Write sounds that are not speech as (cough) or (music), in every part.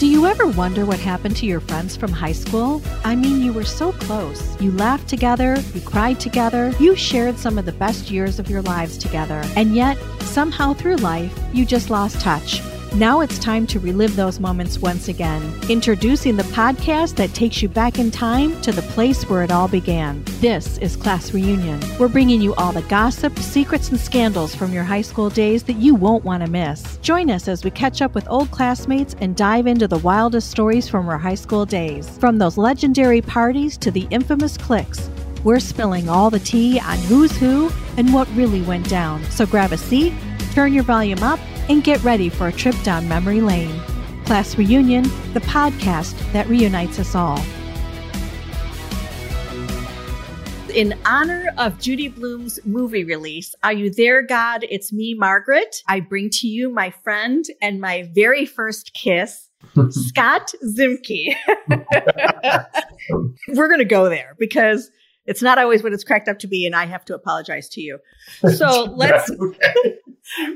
Do you ever wonder what happened to your friends from high school? I mean, you were so close. You laughed together, you cried together, you shared some of the best years of your lives together. And yet, somehow through life, you just lost touch. Now it's time to relive those moments once again. Introducing the podcast that takes you back in time to the place where it all began. This is Class Reunion. We're bringing you all the gossip, secrets, and scandals from your high school days that you won't want to miss. Join us as we catch up with old classmates and dive into the wildest stories from our high school days. From those legendary parties to the infamous cliques. We're spilling all the tea on who's who and what really went down. So grab a seat, turn your volume up, and get ready for a trip down memory lane. Class Reunion, the podcast that reunites us all. In honor of Judy Blume's movie release, Are You There, God? It's me, Margaret. I bring to you my friend and my very first kiss, (laughs) Scott Ziemke. (laughs) We're going to go there because it's not always what it's cracked up to be, and I have to apologize to you. So (laughs) let's. okay.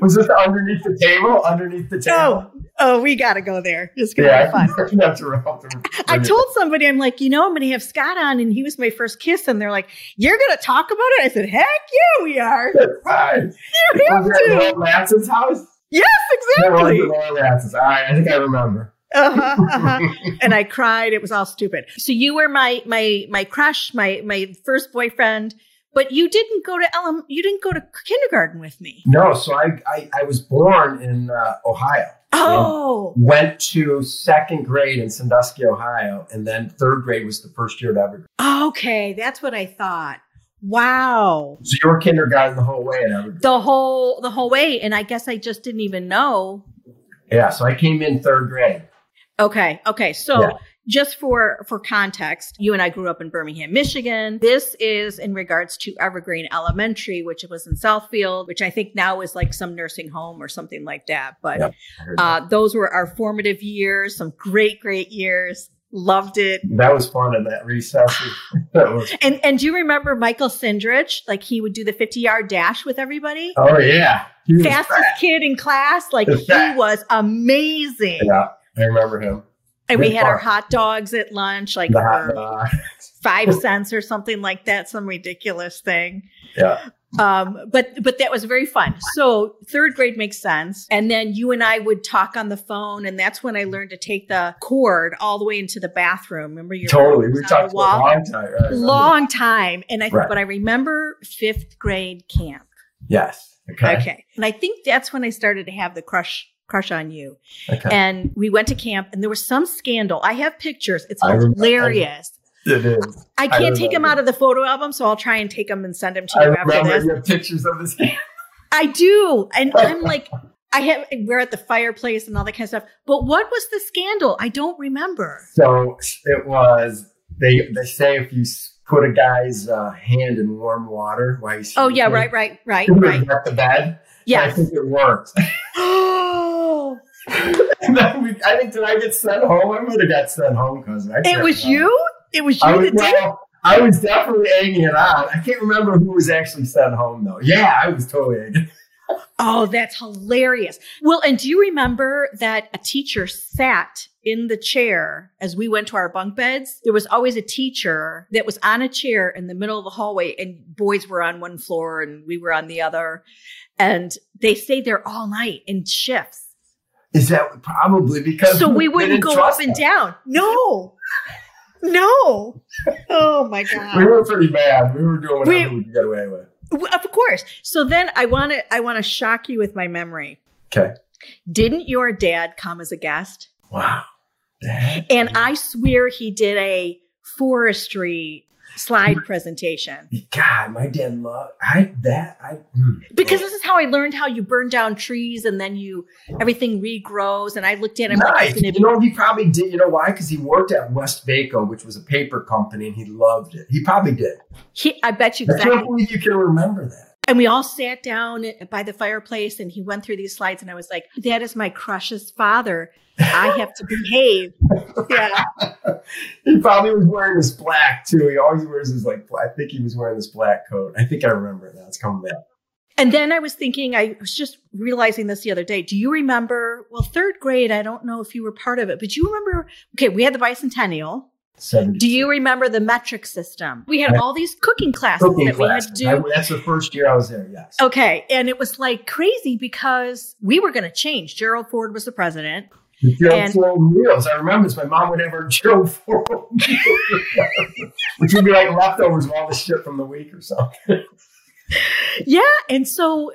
Was this underneath the table? Underneath the table? Oh, oh, we got to go there. It's gonna yeah, be fun. (laughs) That's I told somebody, I'm like, you know, I'm gonna have Scott on, and he was my first kiss, and they're like, "You're gonna talk about it?" I said, "Heck yeah, we are." That's fine. You have to. At house. Yes, exactly. Lanson's. All right, I think I remember. Uh-huh, uh-huh. and I cried. It was all stupid. So you were my my my crush, my my first boyfriend, but you didn't go to LM. You didn't go to kindergarten with me. No. So I I, I was born in uh, Ohio. Oh. Went to second grade in Sandusky, Ohio, and then third grade was the first year at Evergreen. Okay, that's what I thought. Wow. So you were kindergarten the whole way at Evergreen. The whole the whole way, and I guess I just didn't even know. Yeah. So I came in third grade. Okay. Okay. So yeah. just for for context, you and I grew up in Birmingham, Michigan. This is in regards to Evergreen Elementary, which was in Southfield, which I think now is like some nursing home or something like that. But uh, those were our formative years, some great, great years. Loved it. That was fun in that recess. (laughs) that was and and do you remember Michael Sindrich? Like he would do the 50 yard dash with everybody. Oh yeah. Fastest kid in class. Like he was amazing. Yeah. I remember him. And we had our hot dogs at lunch, like (laughs) five cents or something like that, some ridiculous thing. Yeah. Um, but but that was very fun. So third grade makes sense. And then you and I would talk on the phone, and that's when I learned to take the cord all the way into the bathroom. Remember your totally we talked a long time. Long time. And I right. but I remember fifth grade camp. Yes. Okay. Okay. And I think that's when I started to have the crush crush on you. Okay. And we went to camp and there was some scandal. I have pictures. It's hilarious. it is. I can't I take them out of the photo album, so I'll try and take them and send them to you I after this. You have pictures of this camp. I do. And (laughs) I'm like, I have we're at the fireplace and all that kind of stuff. But what was the scandal? I don't remember. So it was they they say if you put a guy's uh, hand in warm water while he's oh yeah right right right right at the bed. Yeah, I think it worked. (gasps) (laughs) (laughs) we, I think did I get sent home? I would have got sent home because it was you. It was you was, well, I was definitely egging it on. I can't remember who was actually sent home though. Yeah, I was totally egging. Oh, that's hilarious. Well, and do you remember that a teacher sat in the chair as we went to our bunk beds? There was always a teacher that was on a chair in the middle of the hallway, and boys were on one floor and we were on the other. And they stayed there all night in shifts. Is that probably because so we wouldn't go up and down? No, no. Oh my god, we were pretty bad. We were doing whatever we, we could get away with. Of course. So then I want to I want to shock you with my memory. Okay. Didn't your dad come as a guest? Wow. Dad. And I swear he did a forestry slide presentation. God, my dad loved I that I mm. because this is how I learned how you burn down trees and then you everything regrows. And I looked at him nice. like, you know, he probably did. You know why? Because he worked at Westvaco, which was a paper company, and he loved it. He probably did. He, I bet you. Exactly. I can't believe you can remember that. And we all sat down by the fireplace and he went through these slides and I was like, that is my crush's father. I have to behave. Yeah. (laughs) he probably was wearing this black too. He always wears his like, I think he was wearing this black coat. I think I remember that. It's coming back. And then I was thinking, I was just realizing this the other day. Do you remember? Well, third grade, I don't know if you were part of it, but you remember? Okay, we had the bicentennial. 70. Do you remember the metric system? We had all these cooking classes Cooking that classes. we had to do. I- that's the first year I was there. Yes. Okay. And it was like crazy because we were going to change. Gerald Ford was the president. Gerald Ford meals. I remember this. My mom would have her Gerald (laughs) Ford meals, which would be like leftovers of all the shit from the week or something. Yeah. And so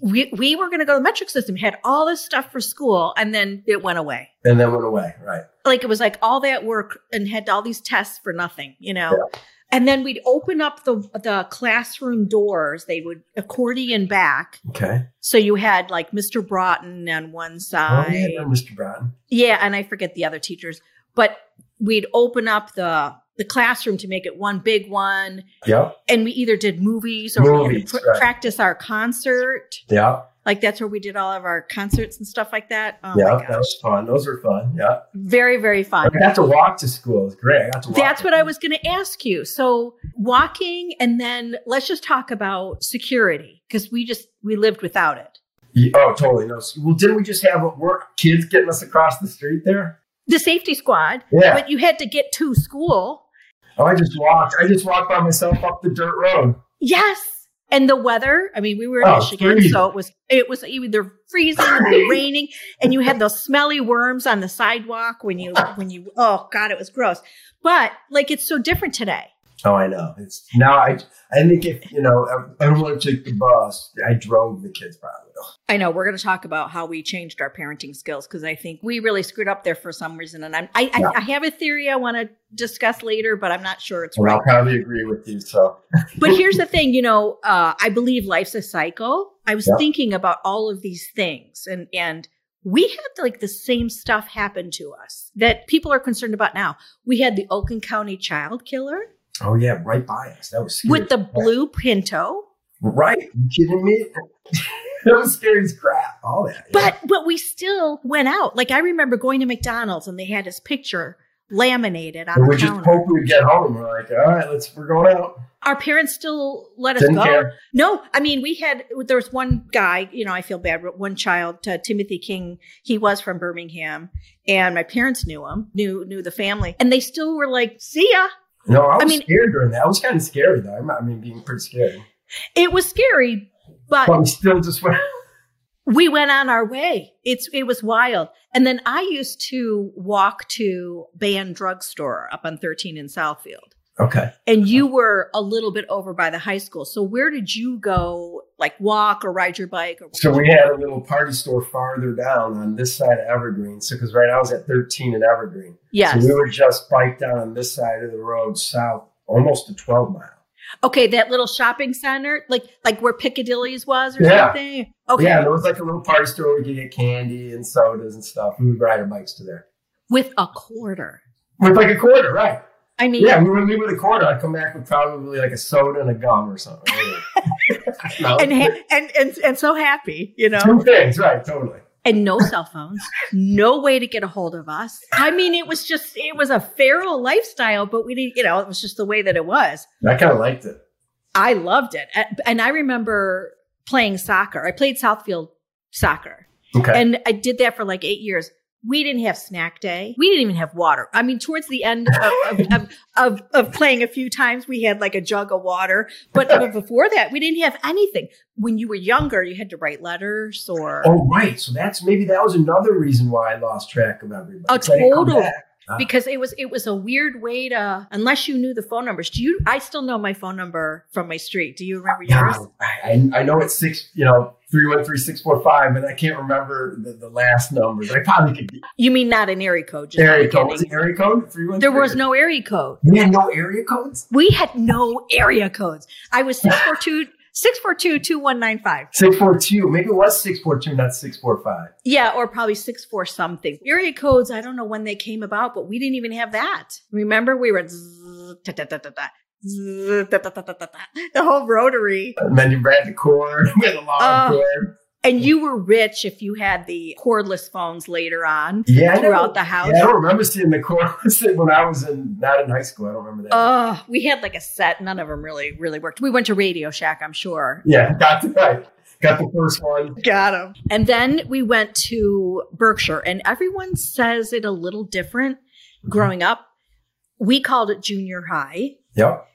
we, we were going to go to the metric system, had all this stuff for school, and then it went away. And then went away. Right. Like it was like all that work and had all these tests for nothing, you know? And then we'd open up the the classroom doors. They would accordion back, Okay. so you had like Mr. Broughton on one side. Oh, yeah, Mr. Broughton. Yeah, and I forget the other teachers, but we'd open up the the classroom to make it one big one, Yep. and we either did movies or we Movies, pr- right. practice our concert. Yep. Like that's where we did all of our concerts and stuff like that. Oh yeah. That was fun. Those were fun. Yeah. very very fun. I got to walk to school. It was great. I got to walk. That's what I was going to ask you. So walking, and then let's just talk about security because we just we lived without it. Yeah, Oh, totally. No. Well, didn't we just have work kids getting us across the street there? The safety squad, Yeah. but you had to get to school. Oh, I just walked. I just walked by myself up the dirt road. Yes. And the weather, I mean, we were in Oh, Michigan, freezing. so it was it was either freezing or (laughs) raining, and you had those smelly worms on the sidewalk when you when you oh god, it was gross. But like it's so different today. Oh, I know. It's now. I I think if you know, everyone I don't want to take the bus. I drove the kids probably. I know we're going to talk about how we changed our parenting skills because I think we really screwed up there for some reason, and I'm I, Yeah. I, I have a theory I want to discuss later, but I'm not sure it's And right. I'll probably agree with you. So (laughs) But here's the thing, you know, uh, I believe life's a cycle. I was Yeah. thinking about all of these things and, and we had like the same stuff happen to us that people are concerned about now. We had the Oakland County child killer Oh yeah, right by us. That was scary. with the blue Pinto, right. You kidding me? (laughs) that was scary as crap. All that. yeah. but, but we still went out. Like I remember going to McDonald's and they had his picture laminated on And the we just counter. hope we get home. We're like, all right, let's. We're going out. Our parents still let us Didn't go. care. No, I mean, we had, there was one guy, you know, I feel bad, but one child, uh, Timothy King, he was from Birmingham and my parents knew him, knew, knew the family and they still were like, see ya. No, I was I mean- scared during that. I was kind of scary though. I'm- mean, being pretty scary. It was scary, But but we still just went. (laughs) we went on our way. It's, it was wild. And then I used to walk to Band Drugstore up on 13 in Southfield. Okay. And you were a little bit over by the high school. So where did you go, like walk or ride your bike? Or So we had a little party store farther down on this side of Evergreen. So because right, now I was at 13 in Evergreen. Yes. So we would just bike down on this side of the road south, almost a 12 mile. Okay, that little shopping center, like like where Piccadilly's was or Yeah. something. Okay, Yeah, there was like a little party store where we could get candy and sodas and stuff. We would ride our bikes to there with a quarter. with like a quarter, right? I mean, Yeah, we would leave with a quarter. I'd come back with probably like a soda and a gum or something. (laughs) no, and, ha- and and and so happy, you know, two things, right? Totally. And no cell phones, no way to get a hold of us. I mean, it was just it was a feral lifestyle, but we didn't, you know, it was just the way that it was. I kind of liked it. I loved it, and I remember playing soccer. I played Southfield soccer. Okay. And I did that for like eight years. We didn't have snack day. We didn't even have water. I mean, towards the end of, of, of, of, of playing a few times, we had like a jug of water. But but before that, we didn't have anything. When you were younger, you had to write letters or. oh, right. So that's maybe that was another reason why I lost track of everybody. Oh, a So I come total. Back. because it was it was a weird way to unless you knew the phone numbers. Do you? I still know my phone number from my street. Do you remember yours? No, I, I know it's six, you know, three one three six four five, and I can't remember the, the last numbers. I probably could. You mean not an area code? Just Area code. Was area code? Three one. There was no area code. We had no area codes. We had no area codes. I was 642 642 2195. Six four two. Maybe it was six four two, not six four five. Yeah, or probably 64 something. Area codes, I don't know when they came about, but we didn't even have that. Remember, we were the whole rotary. And then you ran the cord. (laughs) We had a long Oh. Uh, cord. And you were rich if you had the cordless phones later on Yeah, throughout the house. Yeah, I don't remember seeing the cord (laughs) when I was in not in high school. I don't remember that. Oh, we had like a set. None of them really, really worked. We went to Radio Shack, I'm sure. yeah, (laughs) got to right. Got the first one. Got him. And then we went to Berkshire, and everyone says it a little different growing up. We called it junior high. Yep.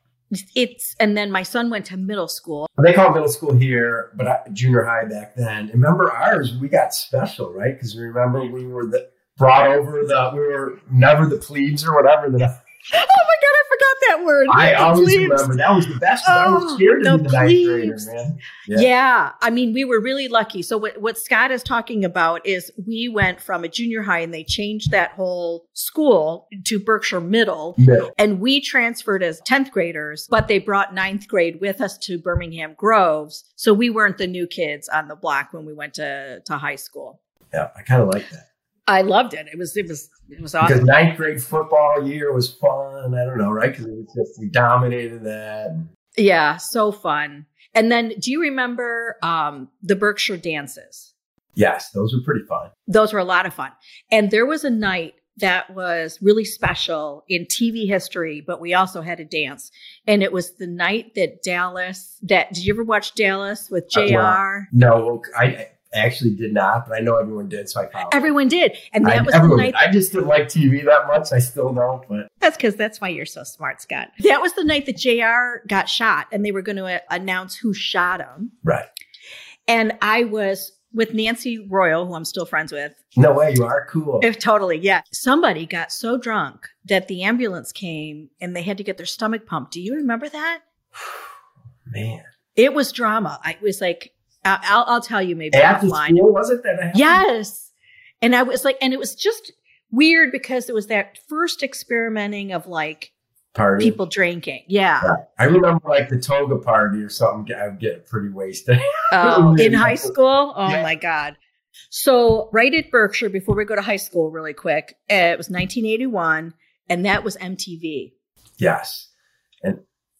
It's and then my son went to middle school. They call middle school here, but I, junior high back then. And remember ours, we got special, right? Because remember we were the brought over the we were never the plebes or whatever. That Oh my god, I forgot that word. I The always plebes. remember that was the best. 'cause I was Oh, scared to the be the ninth grader, man. Yeah. Yeah. I mean, we were really lucky. So what, what Scott is talking about is we went from a junior high and they changed that whole school to Berkshire Middle. Middle. And we transferred as 10th graders, but they brought ninth grade with us to Birmingham Groves. So we weren't the new kids on the block when we went to, to high school. Yeah, I kind of like that. I loved it. It was, it was, it was awesome. Because ninth grade football year was fun. I don't know, right? Because it was just we dominated that. Yeah. So fun. And then do you remember, um, the Berkshire dances? Yes, those were pretty fun. those were a lot of fun. And there was a night that was really special in TV history, but we also had a dance. And it was the night that Dallas, that did you ever watch Dallas with Uh, JR? No, I I actually did not, but I know everyone did, so I followed. Everyone did. And that I, was the everyone night did. I just didn't like TV that much. I still don't, but That's because that's why you're so smart, Scott. That was the night that JR got shot and they were going to uh, announce who shot him. right. And I was with Nancy Royal, who I'm still friends with. No way, you are cool. If totally, yeah. Somebody got so drunk that the ambulance came and they had to get their stomach pumped. Do you remember that? (sighs) Man, It was drama. I was like, I'll, I'll tell you maybe the offline. school was it that? Yes. And I was like, and it was just weird because it was that first experimenting of like party. people drinking. Yeah. Yeah. I remember like the toga party or something. I would get pretty wasted. (laughs) Oh, in high school? Oh Yeah. my God. So, right at Berkshire, before we go to high school, really quick, uh, it was 1981, and that was MTV. yes, and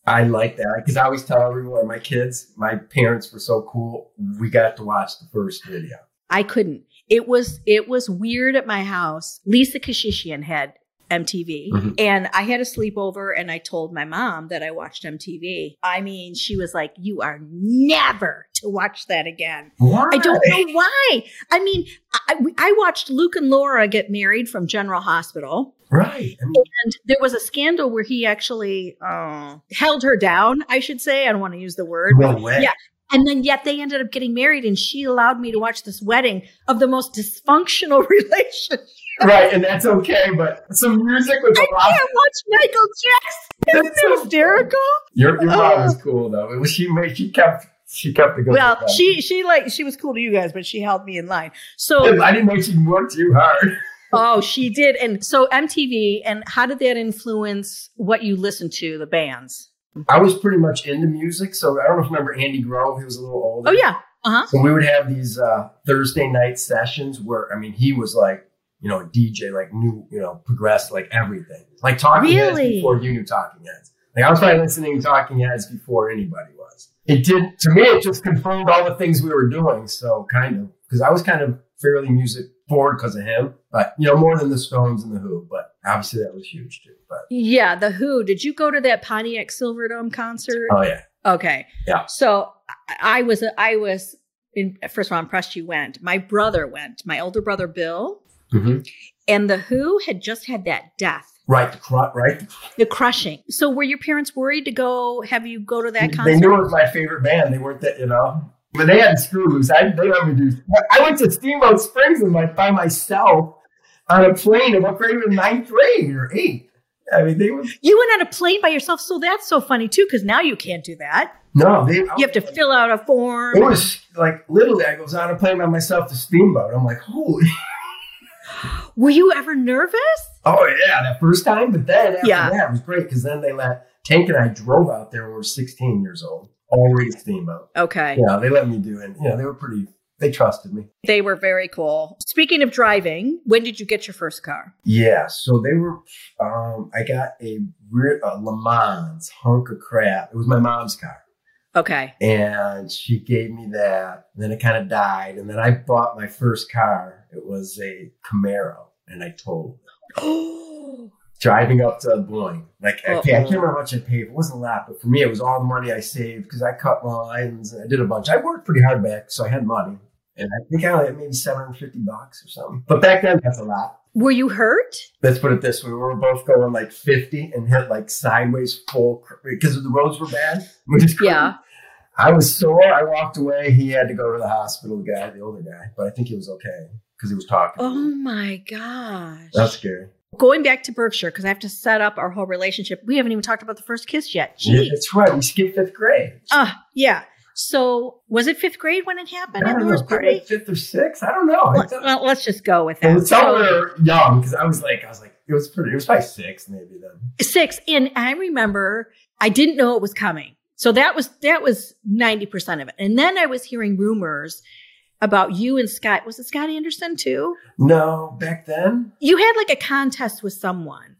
I like that because I always tell everyone, my kids, my parents were so cool. We got to watch the first video. I couldn't. It was it was weird at my house. Lisa Kashishian had MTV, Mhm. and I had a sleepover, and I told my mom that I watched MTV. I mean, she was like, "You are never to watch that again." Why? I don't know why. I mean, I, I watched Luke and Laura get married from General Hospital. Right. I mean, And there was a scandal where he actually uh, held her down, I should say. I don't want to use the word. no way. Yeah. And then yet they ended up getting married, and she allowed me to watch this wedding of the most dysfunctional (laughs) relationship. (laughs) Right, and that's okay. But some music with I a lot. can't watch Michael Jackson. Isn't that hysterical? Your your mom Oh. was cool though. Was she made she kept she kept the good. Well, she she like she was cool to you guys, but she held me in line. So I didn't know she worked too hard. (laughs) oh, she did. And so MTV, and how did that influence what you listened to, the bands? I was pretty much into music, so I don't know if you remember Andy Grove. He was a little older. Oh yeah, uh huh. So we would have these uh, Thursday night sessions where I mean he was like you know a DJ like new you know progressed like everything like Talking Heads Really? before you knew Talking Heads. Like I was probably listening to Talking Heads before anybody was. It did to me. It just confirmed all the things we were doing. So kind of because I was kind of fairly music forward because of him, but you know more than the Stones and the Who. But obviously that was huge too. But Yeah, the Who. Did you go to that Pontiac Silverdome concert? oh yeah, Okay. Yeah. So I, I was I was in, first of all I'm impressed you went. My brother went. My older brother Bill, Mhm. and the Who had just had that death, right, the cru- right. the crushing. So were your parents worried to go? Have you go to that concert? They knew it was my favorite band. They weren't that, you know. But they had screw loose. I, they let me do. I went to Steamboat Springs and like by myself on a plane in what grade? in Ninth grade or eighth. I mean, they were you went on a plane by yourself, so that's so funny too. Because now you can't do that. no. They You have to fill out a form. It was like literally. I was on a plane by myself to Steamboat. I'm like, holy. Were you ever nervous? Oh yeah, that first time. But then after Yeah. that, it was great because then they let Tank and I drove out there when we were 16 years old. Already Steamboat. Okay. Yeah, they let me do it. You know, they were pretty. They trusted me. They were very cool. Speaking of driving, when did you get your first car? Yeah, so they were. Um, I got a, re- a Le Mans hunk of crap. It was my mom's car, Okay. and she gave me that. And then it kind of died, and then I bought my first car. It was a Camaro, and I totaled. it. (gasps) driving up to Boyne. Like, I, can't, I can't remember how much I paid. It wasn't a lot, but for me, it was all the money I saved because I cut lines and I did a bunch. I worked pretty hard back, so I had money. And I think I only had maybe 750 bucks or something. But back then, that's a lot. Were you hurt? Let's put it this way. We were both going like 50 and hit like sideways full because the roads were bad. (laughs) We just couldn't- Yeah. I was sore. I walked away. He had to go to the hospital, the guy, the older guy. But I think he was okay because he was talking. Oh my gosh. That's scary. Going back to Berkshire, because I have to set up our whole relationship. We haven't even talked about the first kiss yet. Yeah, that's right. We skipped fifth grade. Ah, yeah. So was it fifth grade when it happened I at don't know, party? fifth or sixth. I don't know. I Well, let's just go with it that. was somewhere young because I was like, I was like, it was pretty. It was probably six, maybe then. six and i remember i didn't know it was coming so that was that was 90% of it and then i was hearing rumors about you and scott was it scott anderson too No, back then. you had like a contest with someone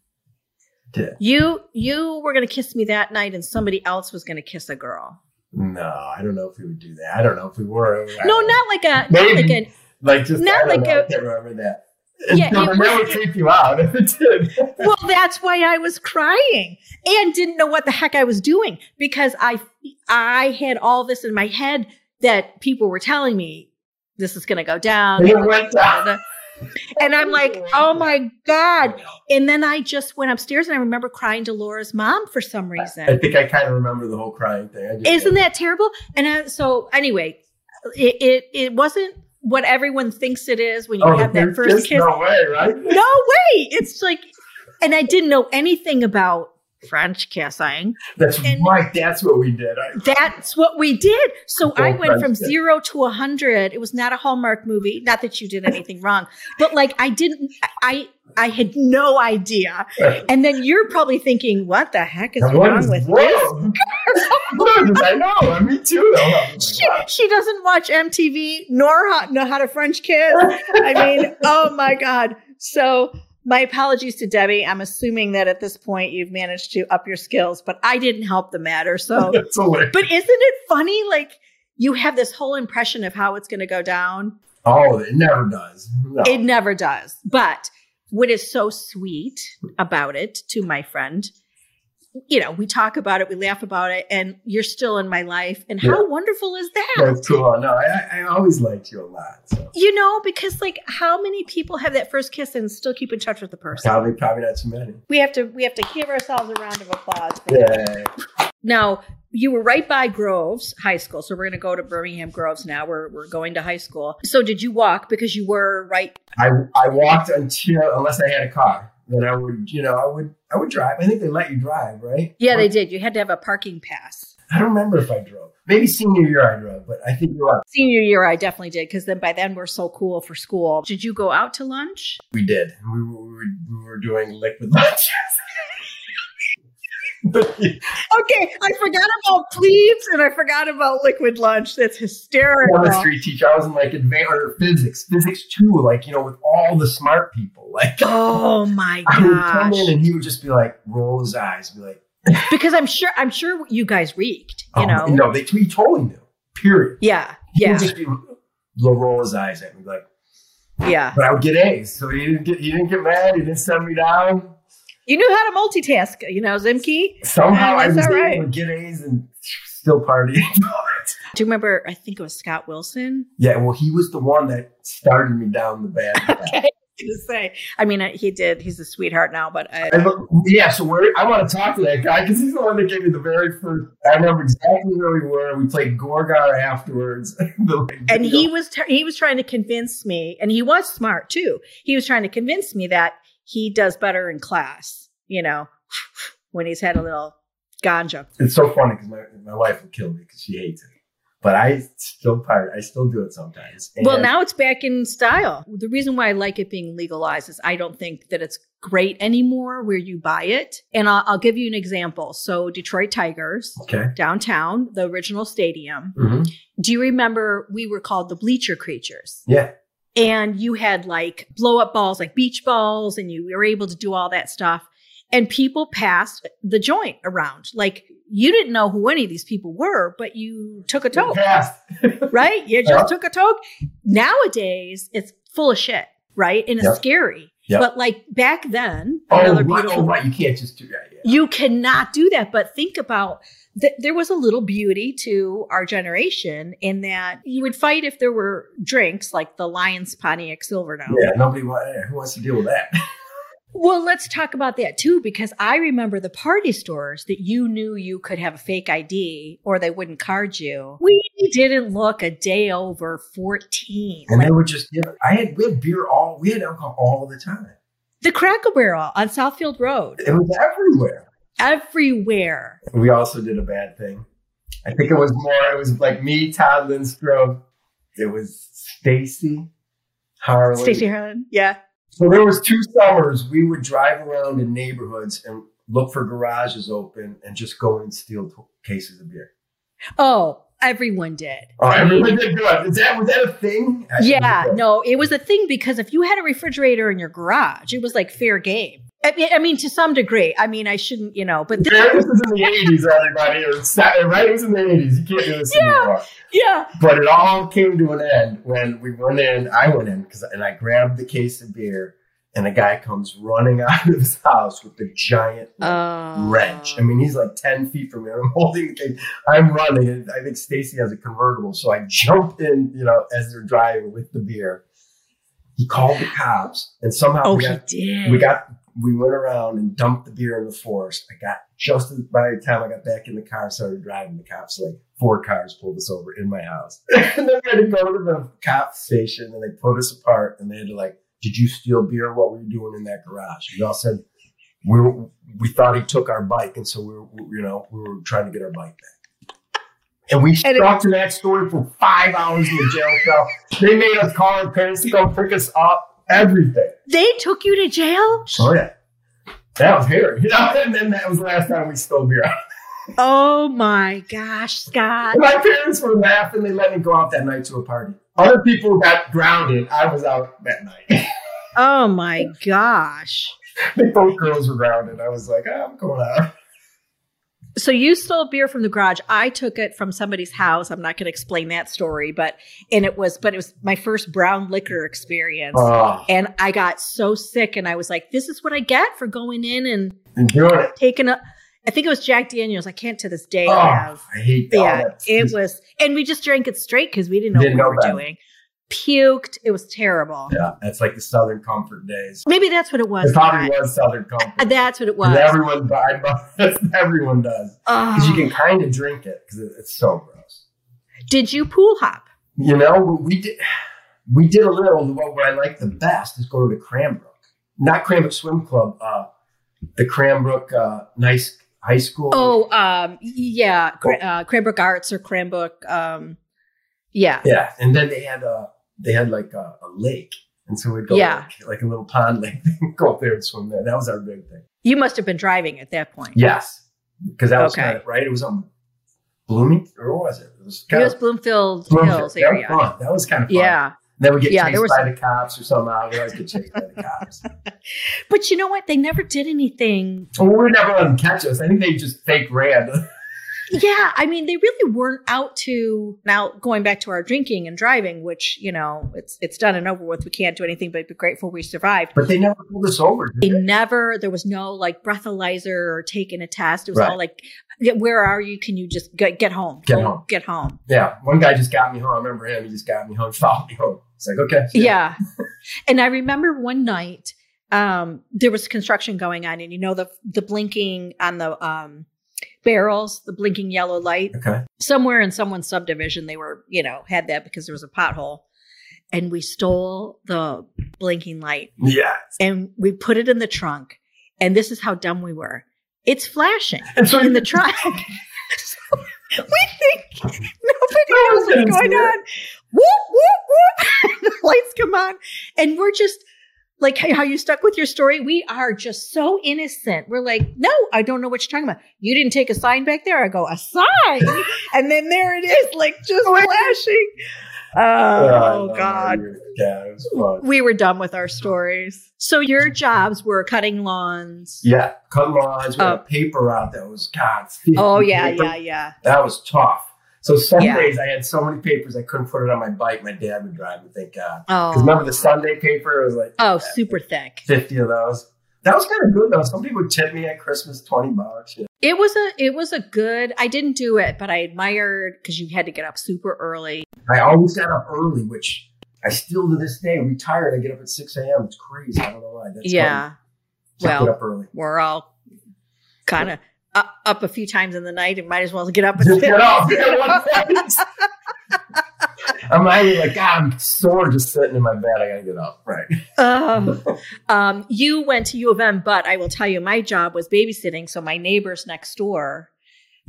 Did you you were going to kiss me that night and somebody else was going to kiss a girl no, I don't know if we would do that. I don't know if we were. I no don't like a not Maybe. like a like just not like know, a- I can't remember that. Yeah, so it that would creep you out if it did. (laughs) well that's why i was crying and didn't know what the heck i was doing because i i had all this in my head that people were telling me this is going to go down And it went down. and i'm like (laughs) oh my god and then i just went upstairs and i remember crying to laura's mom for some reason. I think I kind of remember the whole crying thing. I just- isn't that terrible and I, so anyway it, it it wasn't what everyone thinks it is when you Oh, have that first kiss No way, right? no way it's like and i didn't know anything about french kissing That's And- right. That's what we did. I, That's what we did. So I went from zero to a hundred. It was not a Hallmark movie. Not that you did anything wrong, but like I didn't. I I had no idea. (laughs) And then you're probably thinking, "What the heck is wrong is- with this?" (laughs) I know. Me too. Oh, She, she doesn't watch MTV nor how, know how to French kiss. I mean, (laughs) oh my god. So my apologies to Debbie. I'm assuming that at this point you've managed to up your skills, but I didn't help the matter. So (laughs) But isn't it funny? Like you have this whole impression of how it's going to go down. Oh, it never does. No. It never does. But what is so sweet about it to my friend, you know, we talk about it, we laugh about it, and you're still in my life. And how wonderful is that? That's cool. No, I, I always liked you a lot. So You know, because like how many people have that first kiss and still keep in touch with the person? probably probably not too many. We have to we have to give ourselves a round of applause. For Yeah. Now, you were right by Groves High School. So we're going to go to Birmingham Groves now. We're, we're going to high school. So did you walk because you were right? I I walked until unless I had a car. Then I would, you know, I would I would drive. I think they let you drive, right? Yeah, they did. You had to have a parking pass. I don't remember if I drove. Maybe senior year I drove, but I think you're right. Senior year, I definitely did because then by then we're so cool for school. Did you go out to lunch? We did. We were, we were, doing liquid lunches. (laughs) (laughs) Okay, I forgot about plebes and I forgot about liquid lunch. That's hysterical. chemistry teacher. I was in like advanced or physics, physics too. Like you know, with all the smart people. (laughs) Like Oh my I would come in and he would just be like, roll his eyes, be like, (laughs) Because I'm sure I'm sure you guys reeked. You oh, know? no, they he totally knew. Period. Yeah, He yeah, would just be roll his eyes at me like, yeah. but I would get A's, so he didn't get he didn't get mad. He didn't send me down. You knew how to multitask. You know, Ziemke. Somehow I that's was all able right. to get A's and still party. (laughs) Do you remember? I think it was Scott Wilson. yeah, well, he was the one that started me down the bad (laughs) path. Okay. To say, I mean, uh, he did. He's a sweetheart now, but I, I look, yeah, so where I want to talk to that guy because he's the one that gave me the very first. I remember exactly where we were. We played Gorgar afterwards. (laughs) The- and he was t- he was trying to convince me, and he was smart too. He was trying to convince me that he does better in class. You know, when he's had a little ganja. it's so funny because my, my wife will kill me because she hates it, but I still part. I still do it sometimes. Well, now it's back in style. The reason why I like it being legalized is I don't think that it's great anymore where you buy it. And I'll, I'll give you an example. So, Detroit Tigers, okay. downtown, the original stadium. hmm Do you remember we were called the Bleacher Creatures? Yeah. And you had like blow up balls, like beach balls, and you were able to do all that stuff. And people passed the joint around. Like you didn't know who any of these people were, but you took a toke (laughs) right? You just Yeah. took a toke. Nowadays, it's full of shit, right? And it's Yeah. scary. Yep. But like back then, Oh, another right, beautiful oh, right. You can't just do that. Yeah. you cannot do that. But think about th- there was a little beauty to our generation in that you would fight if there were drinks like the Lions Pontiac Silverdome. Yeah, nobody who wants to deal with that. (laughs) Well, let's talk about that too, because I remember the party stores that you knew you could have a fake ID or they wouldn't card you. We didn't look a day over 14. And Like, they would just, you know, I had, we had beer all, we had alcohol all the time. the Cracker Barrel on Southfield Road, It was everywhere. Everywhere. We also did a bad thing. I think it was more, it was like me, Todd Lindstrom. It was Stacy Harlan. Stacey Harlan. Yeah. So there was two summers we would drive around in neighborhoods and look for garages open and just go and steal t- cases of beer. Oh, everyone did. Oh, I mean, everyone did good. Is that was that a thing? I yeah, no, it was a thing because if you had a refrigerator in your garage, it was like fair game. I mean, I mean, to some degree. I mean, I shouldn't, you know, but this, Yeah, this is in the eighties, everybody. Or sa- right? It was in the eighties. You can't do this Yeah. anymore. yeah, But it all came to an end when we went in. I went in because and I grabbed the case of beer, and a guy comes running (laughs) out of his house with the giant uh, wrench. I mean, he's like ten feet from me. I'm (laughs) holding the case. I'm running, and I think Stacy has a convertible, so I jump in. You know, as they're driving with the beer. He called the cops, and somehow Oh, we he got did. we got we went around and dumped the beer in the forest. I got just by the time I got back in the car, started driving. The cops like four cars pulled us over in my house, (laughs) and then we had to go to the cop station, and they put us apart, and they had to like, "Did you steal beer? What were you doing in that garage?" We all said we were, we thought he took our bike, and so we were we- you know we were trying to get our bike back. And we And it- stuck to that story for five hours in the jail cell. They made us call our parents to go pick us up. Everything. They took you to jail? Oh yeah, that was hairy. You know, and then that was the last time we stole beer. Oh my gosh, Scott. And my parents were laughing. They let me go out that night to a party. Other people got grounded. I was out that night. Oh my gosh. Think (laughs) both girls were grounded. I was like, ah, I'm going out. So you stole beer from the garage. I took it from somebody's house. I'm not going to explain that story, but and it was but it was my first brown liquor experience. Oh, and I got so sick and I was like, this is what I get for going in and and doing it. taking think it was Jack Daniels. I can't to this day Oh, have I hate that. yeah, it was, and we just drank it straight because we didn't know Didn't what we were better. doing. Puked. It was terrible. Yeah, it's like the Southern Comfort days. Maybe that's what it was. It probably was Southern Comfort. Uh, That's what it was. Everyone, that's (laughs) everyone does because you Oh. can kind of drink it because it's so gross. Did you pool hop? You know, we did we did a little. What, I like the best is go to the Cranbrook, not Cranbrook Swim Club, uh, the Cranbrook uh, nice high school. Oh, um, yeah, Cra- uh, Cranbrook Arts or Cranbrook. Um, yeah, yeah, and then they had a they had like a, a lake, and so we'd go Yeah. like, like a little pond (laughs) lake, go up there and swim there. That was our big thing. you must have been driving at that point. Yes, because that was Okay. kind of, right. It was on Blooming, or was it? It was It was Bloomfield Bloomfield. Hills That was area. That was kind of fun. Yeah, Then we get Yeah, chased by some- the cops or somehow. We always get chased by the cops. (laughs) but you know what? They never did anything. well, we were never let them catch us. I think they just fake ran. (laughs) Yeah, I mean, they really weren't out to now going back to our drinking and driving, which you know it's it's done and over with. We can't do anything but be grateful we survived. but they never pulled us over. They they? never. There was no like breathalyzer or taking a test. It was Right. all like, "Where are you? Can you just get, get home? Get Go home. Get home." Yeah, one guy just got me home. I remember him. He just got me home, (laughs) followed me home. It's like, okay. ya. Yeah. and I remember one night um there was construction going on and you know the the blinking on the um barrels, the blinking yellow light. Okay. Somewhere in someone's subdivision they were, you know, had that because there was a pothole. And we stole the blinking light Yeah. and we put it in the trunk. And this is how dumb we were. It's flashing And so in the trunk. (laughs) (laughs) so we think nobody knows what's going on. Whoop, whoop, whoop. (laughs) the lights come on. And we're just like hey, how you stuck with your story. We are just so innocent. We're like, no, I don't know what you're talking about. You didn't take a sign back there. I go, a sign. (laughs) and then there it is, like just oh, flashing. Yeah, Oh. God. Yeah, it was fun. We were done with our stories. So your jobs were cutting lawns. Yeah, cutting lawns. We Oh. paper out that was God. Oh yeah, paper. yeah, yeah. That was tough So some Yeah. days I had so many papers I couldn't put it on my bike. My dad would drive me, thank God. Oh, Because remember the Sunday paper? It was like oh, super thick. 50 of those. That was kind of good though. Some people would tip me at Christmas 20 bucks. you know. It was a it was a good. I didn't do it, but I admired because you had to get up super early. I always got up early, which I still to this day retired. I get up at 6 a.m. It's crazy. I don't know why. That's yeah. Well, get up early. we're all kind of up, up a few times in the night and might as well get up. And Just get up. Yeah, one second. (laughs) I'm either like, God, I'm sore just sitting in my bed. I gotta get up. Right. Um, (laughs) um, you went to U of M, but I will tell you, my job was babysitting. So my neighbors next door,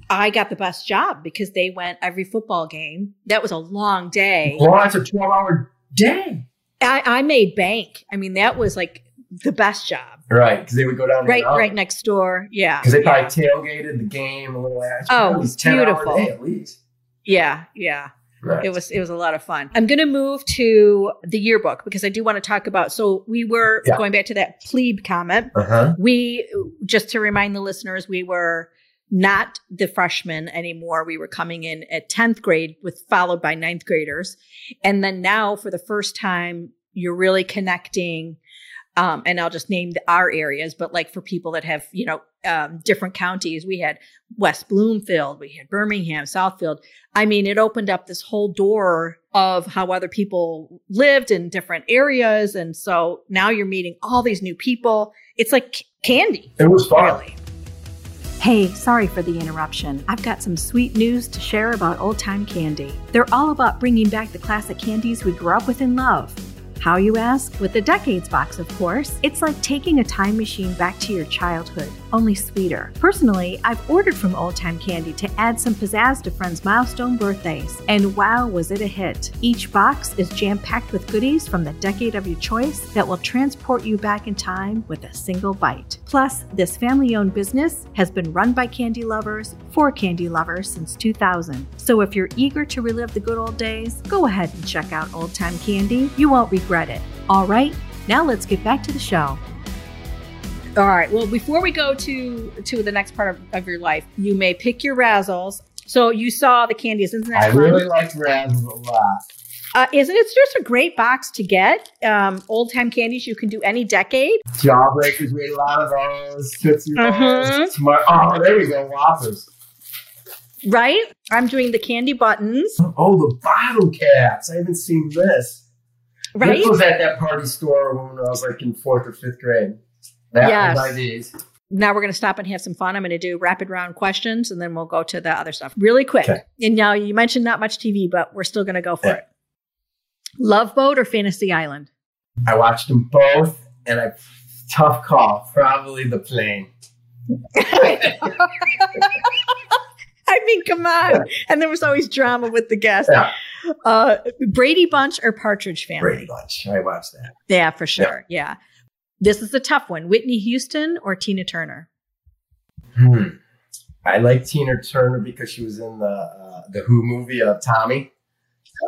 I got the best job because they went every football game. That was a long day. Well, that's a 12 hour day. I, I made bank. I mean, that was like the best job. Right. Because they would go down Right, right next door. Yeah, Because they yeah. probably tailgated the game a little. Oh, It was 10 beautiful. at least. yeah, yeah. Right. It was it was a lot of fun. I'm going to move to the yearbook because I do want to talk about. So we were Yeah. going back to that plebe comment. Uh huh. We just to remind the listeners, we were not the freshmen anymore. We were coming in at 10th grade with followed by ninth graders. And then now for the first time, you're really connecting. Um, and I'll just name the, our areas, but like for people that have, you know, um, different counties, we had West Bloomfield, we had Birmingham, Southfield. I mean, it opened up this whole door of how other people lived in different areas. And so now you're meeting all these new people. It's like c- candy, It was fun. really. Hey, sorry for the interruption. I've got some sweet news to share about old time candy. They're all about bringing back the classic candies we grew up with and love. How, you ask? With the Decades box, of course. It's like taking a time machine back to your childhood, only sweeter. Personally, I've ordered from Old Time Candy to add some pizzazz to friends' milestone birthdays, and wow, was it a hit! Each box is jam packed with goodies from the decade of your choice that will transport you back in time with a single bite. Plus, this family owned business has been run by candy lovers for candy lovers since 2000. So if you're eager to relive the good old days, go ahead and check out Old Time Candy. You won't regret it. All right, now let's get back to the show. All right. Well, before we go to to the next part of, of your life, you may pick your razzles. So you saw the candies, isn't that I fun? really liked Razzles a lot. uh, isn't it just a great box to get? Um, old time candies you can do any decade. Jawbreakers, we had a lot of those. Tootsie Rolls. Mhm. Smart. Oh, there we go. Whoppers. Right? I'm doing the candy buttons. Oh, the bottle caps. I haven't seen this. Right? This was at that party store when I was like in fourth or fifth grade. That Yes. now we're going to stop and have some fun. I'm going to do rapid round questions and then we'll go to the other stuff really quick. Okay. And now you mentioned not much TV, but we're still going to go for Yeah. it. Love Boat or Fantasy Island? I watched them both, and I tough call. Probably the plane. (laughs) I mean, come on. And there was always drama with the guests. Yeah. Uh, Brady Bunch or Partridge Family? Brady Bunch. I watched that. Yeah, for sure. Yeah. This is a tough one. Whitney Houston or Tina Turner? Hmm. I like Tina Turner because she was in the uh, the Who movie of Tommy.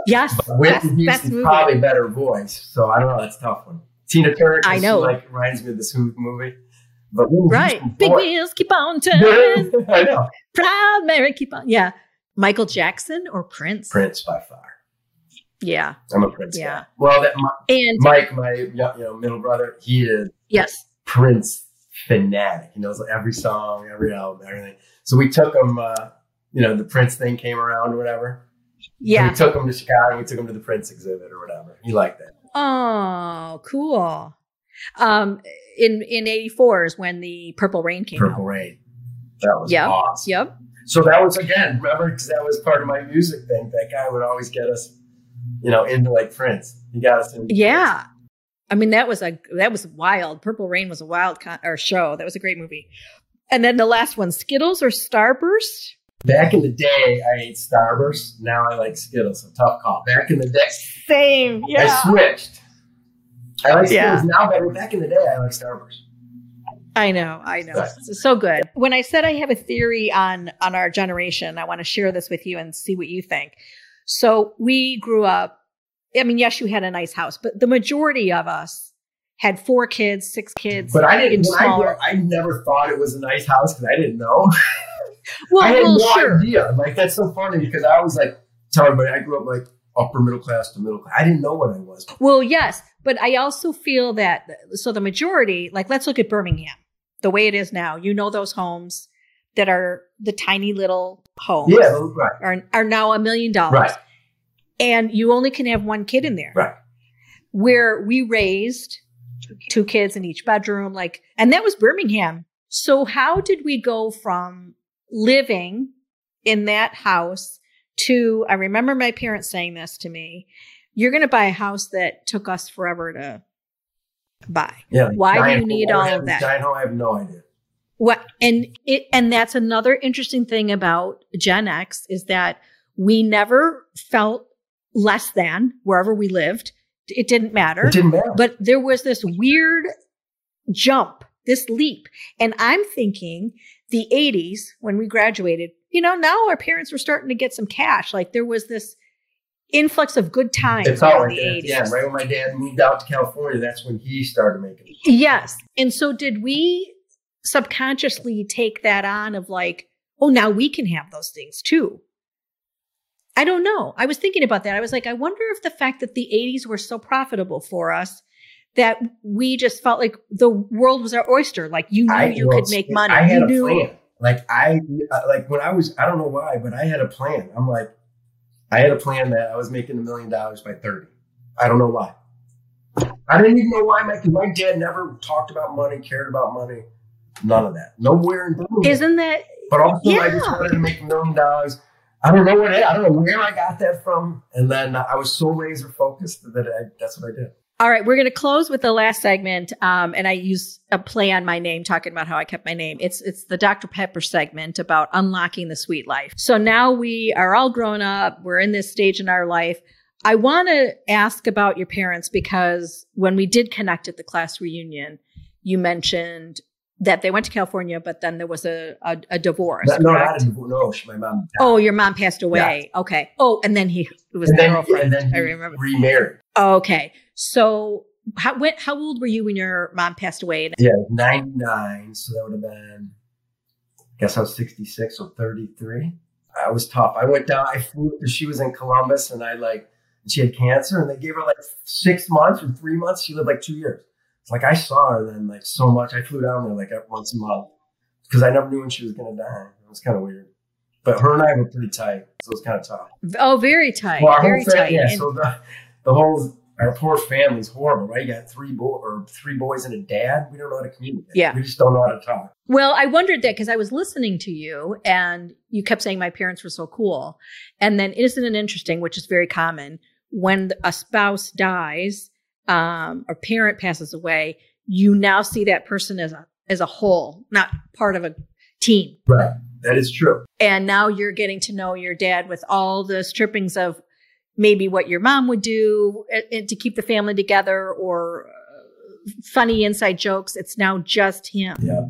Yes. But Whitney Best- best Houston's probably better voice, so I don't know. That's a tough one. Tina Turner, I know. She, like reminds me of this Who movie. But Whitney Right. Big voice- wheels keep on (laughs) turning. I know. Proud Mary keep on. Yeah. Michael Jackson or Prince? Prince by far. Yeah. I'm a Prince. Yeah. guy. Well, that my, And Mike, my you know middle brother, he is yes. Prince fanatic. He knows every song, every album, everything. So we took him. Uh, you know, the Prince thing came around or whatever. So Yeah. we took him to Chicago. We took him to the Prince exhibit or whatever. He liked that. Oh, cool. Um, in in '84 is when the Purple Rain came Purple out. Rain. That was Yep. awesome. Yep. So that was again, remember, because that was part of my music thing. That guy would always get us, you know, into like Prince. You got us into Yeah. I mean that was a that was wild. Purple Rain was a wild con- or show. That was a great movie. And then the last one, Skittles or Starburst? Back in the day, I ate Starburst. Now I like Skittles. A tough call. Back in the day, Same. Yeah, I switched. I like Skittles Yeah. now, but back in the day, I like Starburst. I know, I know. It's so good. When I said I have a theory on on our generation, I want to share this with you and see what you think. So we grew up. I mean, yes, you had a nice house, but the majority of us had four kids, six kids. But I didn't. I, grew I never thought it was a nice house because I didn't know. (laughs) Well, I had well, no sure. idea. Like that's so funny because I was like tell everybody I grew up like upper middle class to middle class. I didn't know what I was. Well, yes, but I also feel that so the majority, like let's look at Birmingham, the way it is now. You know those homes that are the tiny little homes Yeah, right, are are now a million dollars. And you only can have one kid in there. right. Where we raised two kids in each bedroom, like and that was Birmingham. So how did we go from living in that house to I remember my parents saying this to me, you're gonna buy a house that took us forever to buy. Yeah. like Why do you need home. all of that? Giant home. I have no idea. What and it and that's another interesting thing about Gen X is that we never felt less than wherever we lived. It didn't matter. It didn't matter. But there was this weird jump, this leap. And I'm thinking the 80s when we graduated, you know, now our parents were starting to get some cash. Like there was this influx of good times it felt in like the that. 80s. Yeah, right when my dad moved out to California, that's when he started making. it. Yes. And so did we subconsciously take that on of like, oh, now we can have those things too? I don't know. I was thinking about that. I was like, I wonder if the fact that the 80s were so profitable for us that we just felt like the world was our oyster. Like you knew I you well, could make money. I had you a knew plan. Like I uh, like when I was I don't know why, but I had a plan. I'm like, I had a plan that I was making a million dollars by 30. I don't know why. I didn't even know why. My my dad never talked about money, cared about money, none of that. Nowhere in Birmingham. Isn't that But also, I just wanted to make a million dollars. I don't know what I don't know where I got that from, and then I was so laser focused that I, that's what I did. All right, we're going to close with the last segment, um, and I use a play on my name, talking about how I kept my name. It's it's the Dr Pepper segment about unlocking the sweet life. So now we are all grown up. We're in this stage in our life. I want to ask about your parents because when we did connect at the class reunion, you mentioned that they went to California, but then there was a a, a divorce. no, not correct? a divorce. No, she- my mom. Oh, your mom passed away. Okay. Oh, and then he it was and the then, girlfriend. and then I remember. remarried. Okay. So how when, how old were you when your mom passed away? Yeah, ninety nine. So that would have been. I guess I was sixty six or thirty three. I was tough. I went down. I flew she was in Columbus, and I like she had cancer, and they gave her like six months or three months. She lived like two years. It's like I saw her then like so much. I flew down there like once a month because I never knew when she was gonna die. It was kind of weird. But her and I were pretty tight, so it was kind of tough. Oh, very tight. Well, our very whole family, tight. yeah. And- So the the whole our poor family's horrible, right? You got three boy or three boys and a dad. We don't know how to communicate. Yeah. we just don't know how to talk. well, I wondered that because I was listening to you and you kept saying my parents were so cool. And then isn't it interesting, which is very common, when a spouse dies, um, or parent passes away, you now see that person as a as a whole, not part of a team. Right, that is true. and now you're getting to know your dad with all the strippings of maybe what your mom would do uh, uh, to keep the family together or uh, funny inside jokes it's now just him Yeah,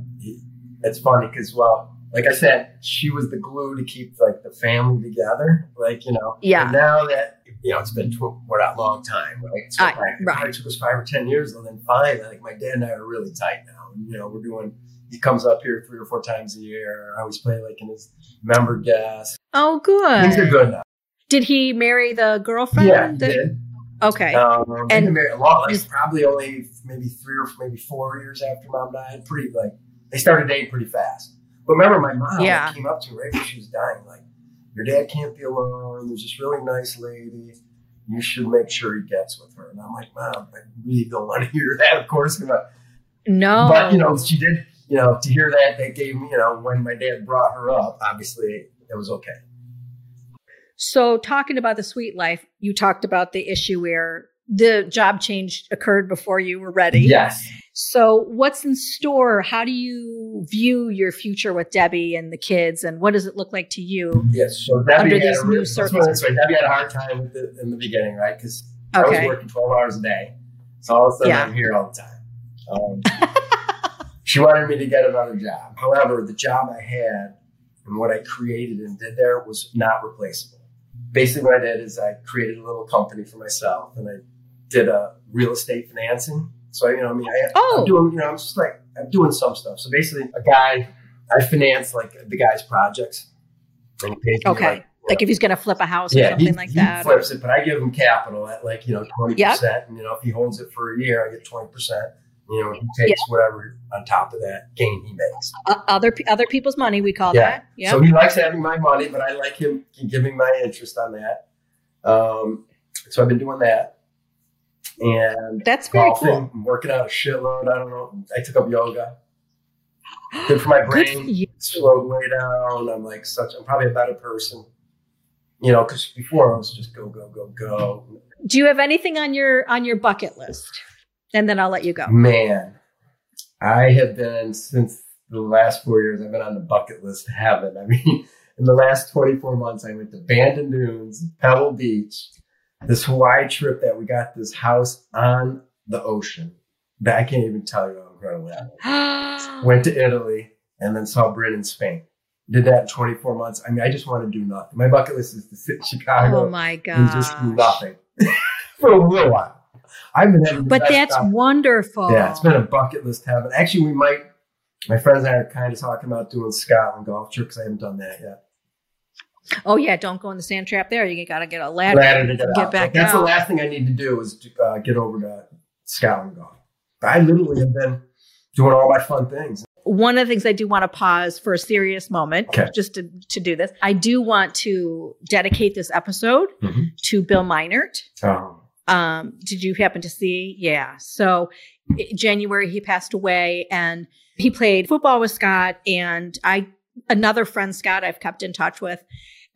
it's funny because well, like I said, she was the glue to keep like the family together. Like you know, Yeah. And now that you know, it's been tw- we're not a long time, right? So I- like, it right. probably took us five or ten years, and then finally, like my dad and I are really tight now. And, you know, we're doing. He comes up here three or four times a year. I always play like in his member guest. oh good. Things are good now. did he marry the girlfriend Yeah, he that- did. okay Um, And- married a lot, like probably only maybe three or maybe four years after mom died. Pretty like they started dating pretty fast. But remember, my mom Yeah. came up to me right when she was dying, like, "Your dad can't be alone. There's this really nice lady. You should make sure he gets with her." And I'm like, "Mom, I really don't want to (laughs) hear that, of course." No but you know, she did. You know, to hear that, that gave me. You know, when my dad brought her up, obviously it was okay. so talking about the sweet life you talked about the issue where the job change occurred before you were ready Yes. So, what's in store? How do you view your future with Debbie and the kids, and what does it look like to you? Yes. So Debbie Under these new real- let's put it this way, circumstances. Debbie had a hard time with it in the beginning, right? Because I was working 12 hours a day. So all of a sudden Yeah. I'm here all the time. Um, (laughs) she wanted me to get another job. However, the job I had and what I created and did there was not replaceable. Basically, what I did is I created a little company for myself and I did a real estate financing. So, you know, I mean, I, Oh. I'm doing, you know, I'm just like, I'm doing some stuff. So basically, a guy I finance like the guy's projects. And he pays me, Okay. like, you Like know, if he's going to flip a house or yeah, something he, like he that. flips it, but I give him capital at like you know twenty Yep. percent, and you know if he holds it for a year, I get twenty percent. You know, he takes whatever on top of that gain he makes. Uh, other other people's money, we call Yeah. that. Yeah. So he likes having my money, but I like him giving my interest on that. Um, so I've been doing that, and That's very golfing. cool. I'm working out a shitload. I don't know. I took up yoga. Good for my brain. for slowed way down. I'm like such. I'm probably a better person. You know, because before I was just go go go go. Do you have anything on your on your bucket list? And then I'll let you go. Man, I have been since the last four years. I've been on the bucket list of heaven. (laughs) I mean, in the last 24 months, I went to Bandon Dunes, Pebble Beach, this Hawaii trip that we got this house on the ocean. That I can't even tell you how incredible that was. (gasps) Went to Italy and then saw Bryn in Spain. Did that in 24 months. I mean, I just want to do nothing. My bucket list is to sit in (laughs) Chicago oh my god! and just do nothing (laughs) for a little while. I've been But that's time. wonderful. Yeah, it's been a bucket list heaven. Actually, we might. My friends and I are kind of talking about doing Scotland golf trip because I haven't done that yet. Oh yeah, don't go in the sand trap there. You got to get a ladder. Ladder to get, Get out. back Like, that's the last thing I need to do is to, uh, get over to Scotland golf. I literally have been doing all my fun things. One of the things I do want to pause for a serious moment, Okay. just to, to do this. I do want to dedicate this episode Mhm. to Bill Minert. Um, Um, did you happen to see? Yeah. So January he passed away and he played football with Scott and I another friend Scott I've kept in touch with.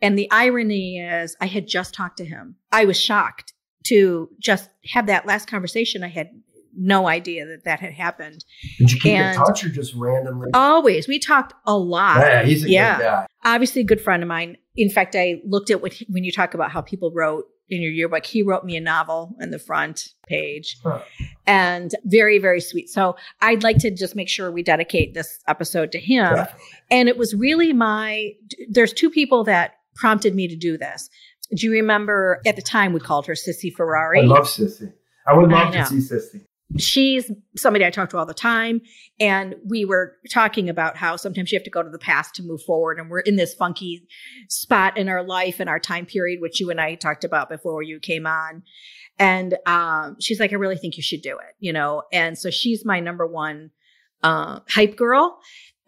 And the irony is I had just talked to him. I was shocked to just have that last conversation. I had no idea that that had happened. did you keep And- in touch or just randomly? Always. We talked a lot. yeah, he's a yeah. good guy. Obviously a good friend of mine. In fact, I looked at what he- when you talk about how people wrote in your yearbook, he wrote me a novel in the front page Huh. and very, very sweet. So I'd like to just make sure we dedicate this episode to him. Definitely. And it was really my, there's two people that prompted me to do this. Do you remember at the time we called her Sissy Ferrari? I love Sissy. I would love know. to see Sissy. She's somebody I talk to all the time. And we were talking about how sometimes you have to go to the past to move forward. And we're in this funky spot in our life and our time period, which you and I talked about before you came on. And um, she's like, I really think you should do it, you know? And so she's my number one uh, hype girl.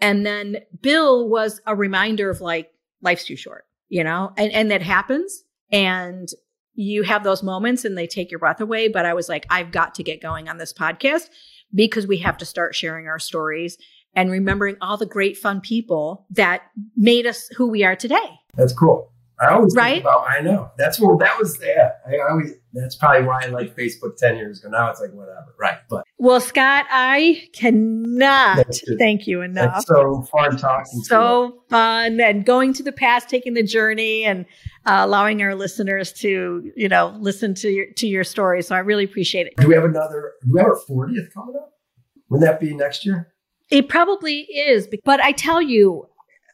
And then Bill was a reminder of like, life's too short, you know? And, and that happens. And you have those moments and they take your breath away. But I was like, I've got to get going on this podcast because we have to start sharing our stories and remembering all the great fun people that made us who we are today. That's cool. I always Right? think about. I know. That's what that was. Yeah, I always. That's probably why I like Facebook ten years ago. Now it's like whatever. Right, but Well, Scott, I cannot That's thank you enough. it's so fun talking. to you. so fun and going to the past, taking the journey and uh, allowing our listeners to, you know, listen to your, to your story. So I really appreciate it. Do we have another? Do we have our fortieth coming up? Wouldn't that be next year? It probably is, but I tell you,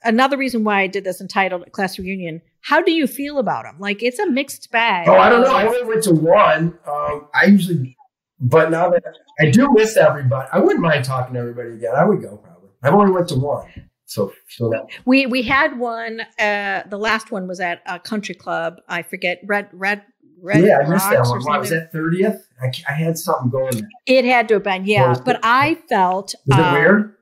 another reason why I did this entitled Class Reunion. How do you feel about them? Like it's a mixed bag. Oh, I don't know. I only went to one. Um, I usually, but now that I do miss everybody, I wouldn't mind talking to everybody again. I would go probably. I've only went to one, so so that We we had one. Uh, the last one was at a country club. I forget Red Red Red. yeah, I missed that one. Why was that thirtieth? I, I had something going. There. It had to have been yeah. But it- I felt Was it um, weird?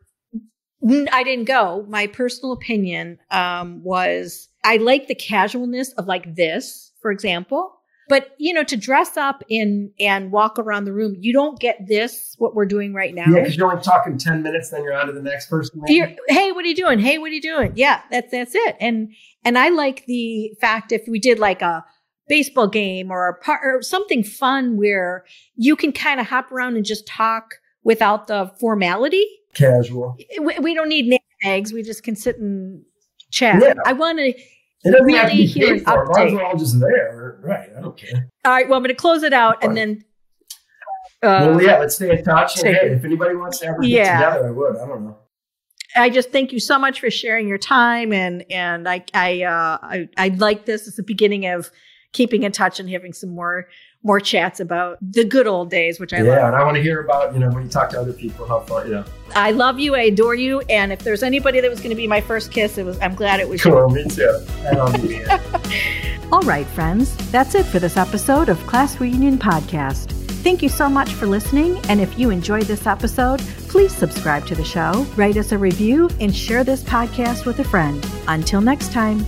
Mm, I didn't go. My personal opinion um, was I like the casualness of like this, for example. But you know, to dress up in and walk around the room, you don't get this. What we're doing right now. Yeah, because you're only talking ten minutes, then you're on to the next person. hey, what are you doing? Hey, what are you doing? Yeah, that's that's it. And and I like the fact if we did like a baseball game or a par- or something fun where you can kind of hop around and just talk without the formality. Casual. We, we don't need name tags. We just can sit and chat. Yeah. I want to. It doesn't have to Really be paid for. As long as update. all just there, right? I don't care. All right. Well, I'm going to close it out and then. Uh, well, yeah, let's stay in touch. And, hey, if anybody wants to ever get together, I would. I don't know. I just thank you so much for sharing your time and and I I uh I, I like this as the beginning of keeping in touch and having some more more chats about the good old days, which I yeah, love. Yeah, and I want to hear about you know when you talk to other people how fun you know. I love you. I adore you. And if there's anybody that was going to be my first kiss, it was. I'm glad it was you. Cool, me too. I love you. All right, friends, that's it for this episode of Class Reunion Podcast. Thank you so much for listening. And if you enjoyed this episode, please subscribe to the show, write us a review, and share this podcast with a friend. Until next time.